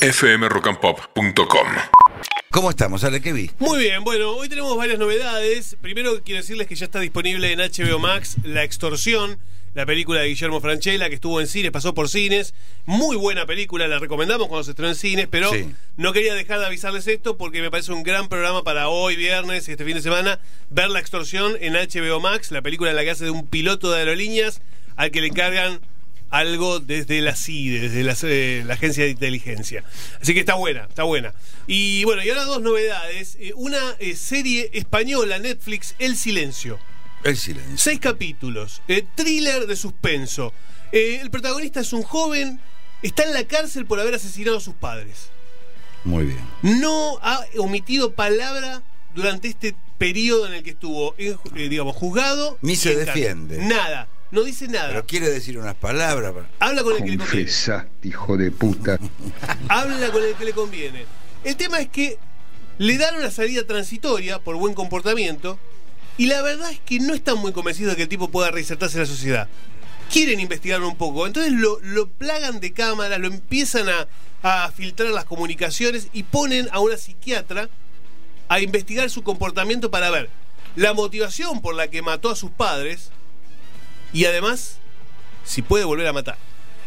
fmrockandpop.com. ¿Cómo estamos, Ale? ¿Qué vi? Muy bien, bueno, hoy tenemos varias novedades. Primero quiero decirles que ya está disponible en HBO Max La Extorsión, la película de Guillermo Franchella que estuvo en cines, pasó por cines. Muy buena película, la recomendamos cuando se estrenó en cines, pero Sí. no quería dejar de avisarles esto porque me parece un gran programa para hoy, viernes y este fin de semana, ver La Extorsión en HBO Max, la película en la que hace de un piloto de aerolíneas al que le encargan algo desde la CIDE, desde la, eh, la agencia de inteligencia. Así que está buena, está buena. Y bueno, y ahora dos novedades. Eh, una eh, serie española, Netflix, El Silencio. El silencio. Seis capítulos. eh, thriller de suspenso. El protagonista es un joven, está en la cárcel por haber asesinado a sus padres. Muy bien. No ha omitido palabra durante este periodo en el que estuvo, digamos, juzgado. Ni se defiende. Nada. No dice nada. Pero quiere decir unas palabras. Habla con el que le conviene. Confesaste, hijo de puta. habla con el que le conviene. El tema es que le dan una salida transitoria por buen comportamiento y la verdad es que no están muy convencidos de que el tipo pueda reinsertarse en la sociedad. Quieren investigarlo un poco, entonces lo, lo plagan de cámara, lo empiezan a, a filtrar las comunicaciones y ponen a una psiquiatra a investigar su comportamiento para ver la motivación por la que mató a sus padres y además si puede volver a matar.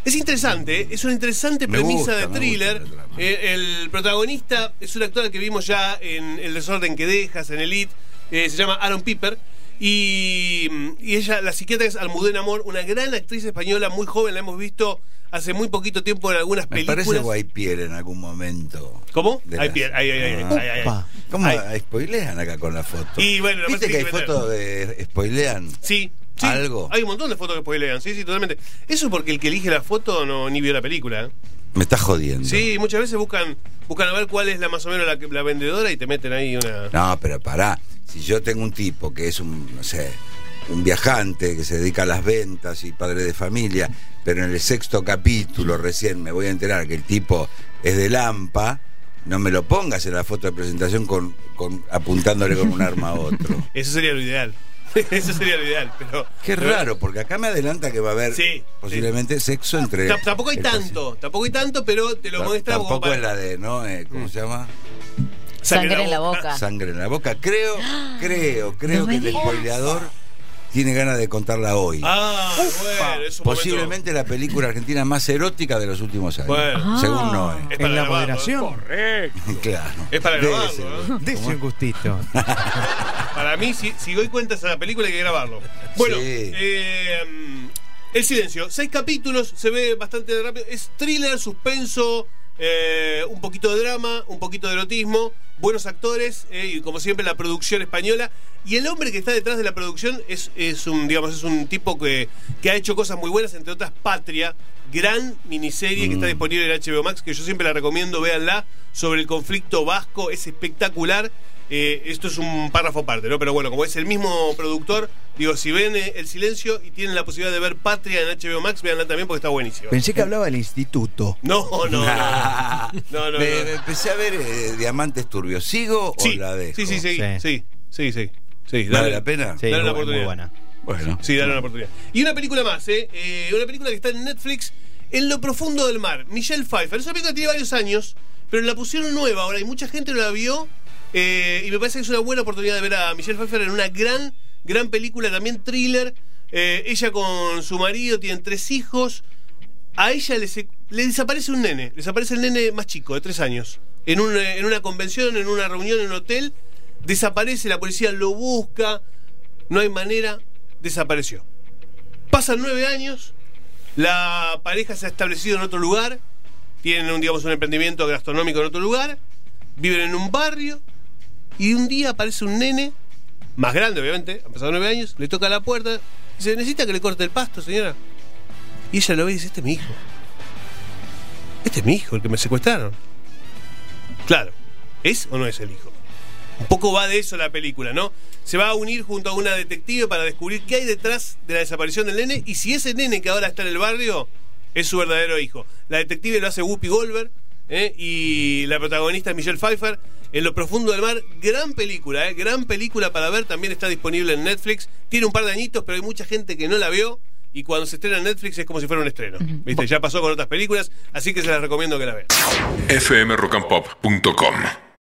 Es interesante, ¿eh? es una interesante Me premisa gusta, de thriller. la. Eh, el protagonista es un actor que vimos ya en El desorden que dejas, en Elite, eh, se llama Aaron Piper. Y, y ella, la psiquiatra es Almudena Amor, una gran actriz española, muy joven, la hemos visto hace muy poquito tiempo en algunas Me películas. parece Guaypier en algún momento. ¿Cómo? Las- Pierre, ay, ay, ay, Ah. ay, ay, ay. ¿Cómo Ay. spoilean acá con la foto? Y bueno, ¿Viste que que hay fotos de spoilean? Sí, sí. ¿Algo? Hay un montón de fotos que spoilean, sí, sí, totalmente. Eso porque el que elige la foto no ni vio la película. ¿eh? Me estás jodiendo. Sí, muchas veces buscan buscan a ver cuál es la más o menos la, la vendedora y te meten ahí una. No, pero pará. Si yo tengo un tipo que es un, no sé, un viajante que se dedica a las ventas y padre de familia, pero en el sexto capítulo recién me voy a enterar que el tipo es de Lampa, no me lo pongas en la foto de presentación con, con apuntándole con un arma a otro. Eso sería lo ideal. Eso sería lo ideal, pero. Qué pero- raro, porque acá me adelanta que va a haber Sí, posiblemente sexo entre. Ta- Tampoco hay tanto, tampoco hay tanto, pero te lo paci- muestra como Tampoco para- es la de, ¿no? Eh, ¿Cómo se llama? Sangre en la boca. Sangre en la boca. Creo, creo, creo No que el spoileador tiene ganas de contarla hoy. Ah, bueno, es un Posiblemente la película argentina más erótica de los últimos años. Bueno. Según Ah. Noé. momento. Es En para la grabarlo, ¿eh? moderación. Claro. Es para grabarlo. ¿eh? Dese un gustito. Para mí, si, si doy cuenta esa película, hay que grabarlo. Bueno, Sí. eh, El Silencio. Seis capítulos, se ve bastante rápido. Es thriller, suspenso, eh, un poquito de drama, un poquito de erotismo, buenos actores eh, y, como siempre, la producción española. Y el hombre que está detrás de la producción es, es un, digamos, es un tipo que, que ha hecho cosas muy buenas, entre otras Patria, gran miniserie que está disponible en HBO Max, que yo siempre la recomiendo, véanla, sobre el conflicto vasco, es espectacular. Eh, esto es un párrafo aparte, ¿no? Pero bueno, como es el mismo productor, digo, si ven eh, El Silencio y tienen la posibilidad de ver Patria en HBO Max, véanla también porque está buenísimo. Pensé que hablaba del instituto. No, no, no. No, no, me, no. me empecé a ver eh, Diamantes ¿Sigo Sí, o la dejo? sí, sí, sí, sí, Sí. sí, sí, sí, ¿Vale la pena? Sí, Dale una oportunidad. muy buena. Bueno. Sí, dale una oportunidad. Y una película más, ¿eh? Eh, Una película que está en Netflix, En lo profundo del mar. Michelle Pfeiffer. Es una película tiene varios años, pero la pusieron nueva ahora y mucha gente no la vio. eh, y me parece que es una buena oportunidad de ver a Michelle Pfeiffer en una gran, gran película, también thriller. Eh, ella con su marido, tienen tres hijos. A ella le, se- le desaparece un nene, le desaparece el nene más chico, de tres años. En, un, eh, en una convención, en una reunión, en un hotel. Desaparece, la policía lo busca. No hay manera, desapareció. Pasan nueve años, la pareja se ha establecido en otro lugar, tienen un, digamos, un emprendimiento gastronómico en otro lugar, viven en un barrio, y un día aparece un nene, más grande obviamente, ha pasado nueve años, le toca la puerta, dice, ¿necesita que le corte el pasto, señora? Y ella lo ve y dice, este es mi hijo. Este es mi hijo, el que me secuestraron. Claro, ¿es o no es el hijo? Un poco va de eso la película, ¿no? Se va a unir junto a una detective para descubrir qué hay detrás de la desaparición del nene y si ese nene que ahora está en el barrio es su verdadero hijo. La detective lo hace Whoopi Goldberg ¿eh? y la protagonista es Michelle Pfeiffer. En lo profundo del mar, gran película, ¿eh? gran película para ver, también está disponible en Netflix. Tiene un par de añitos, pero hay mucha gente que no la vio y cuando se estrena en Netflix es como si fuera un estreno. ¿Viste? Ya pasó con otras películas, así que se las recomiendo que la vean. fmrockandpop.com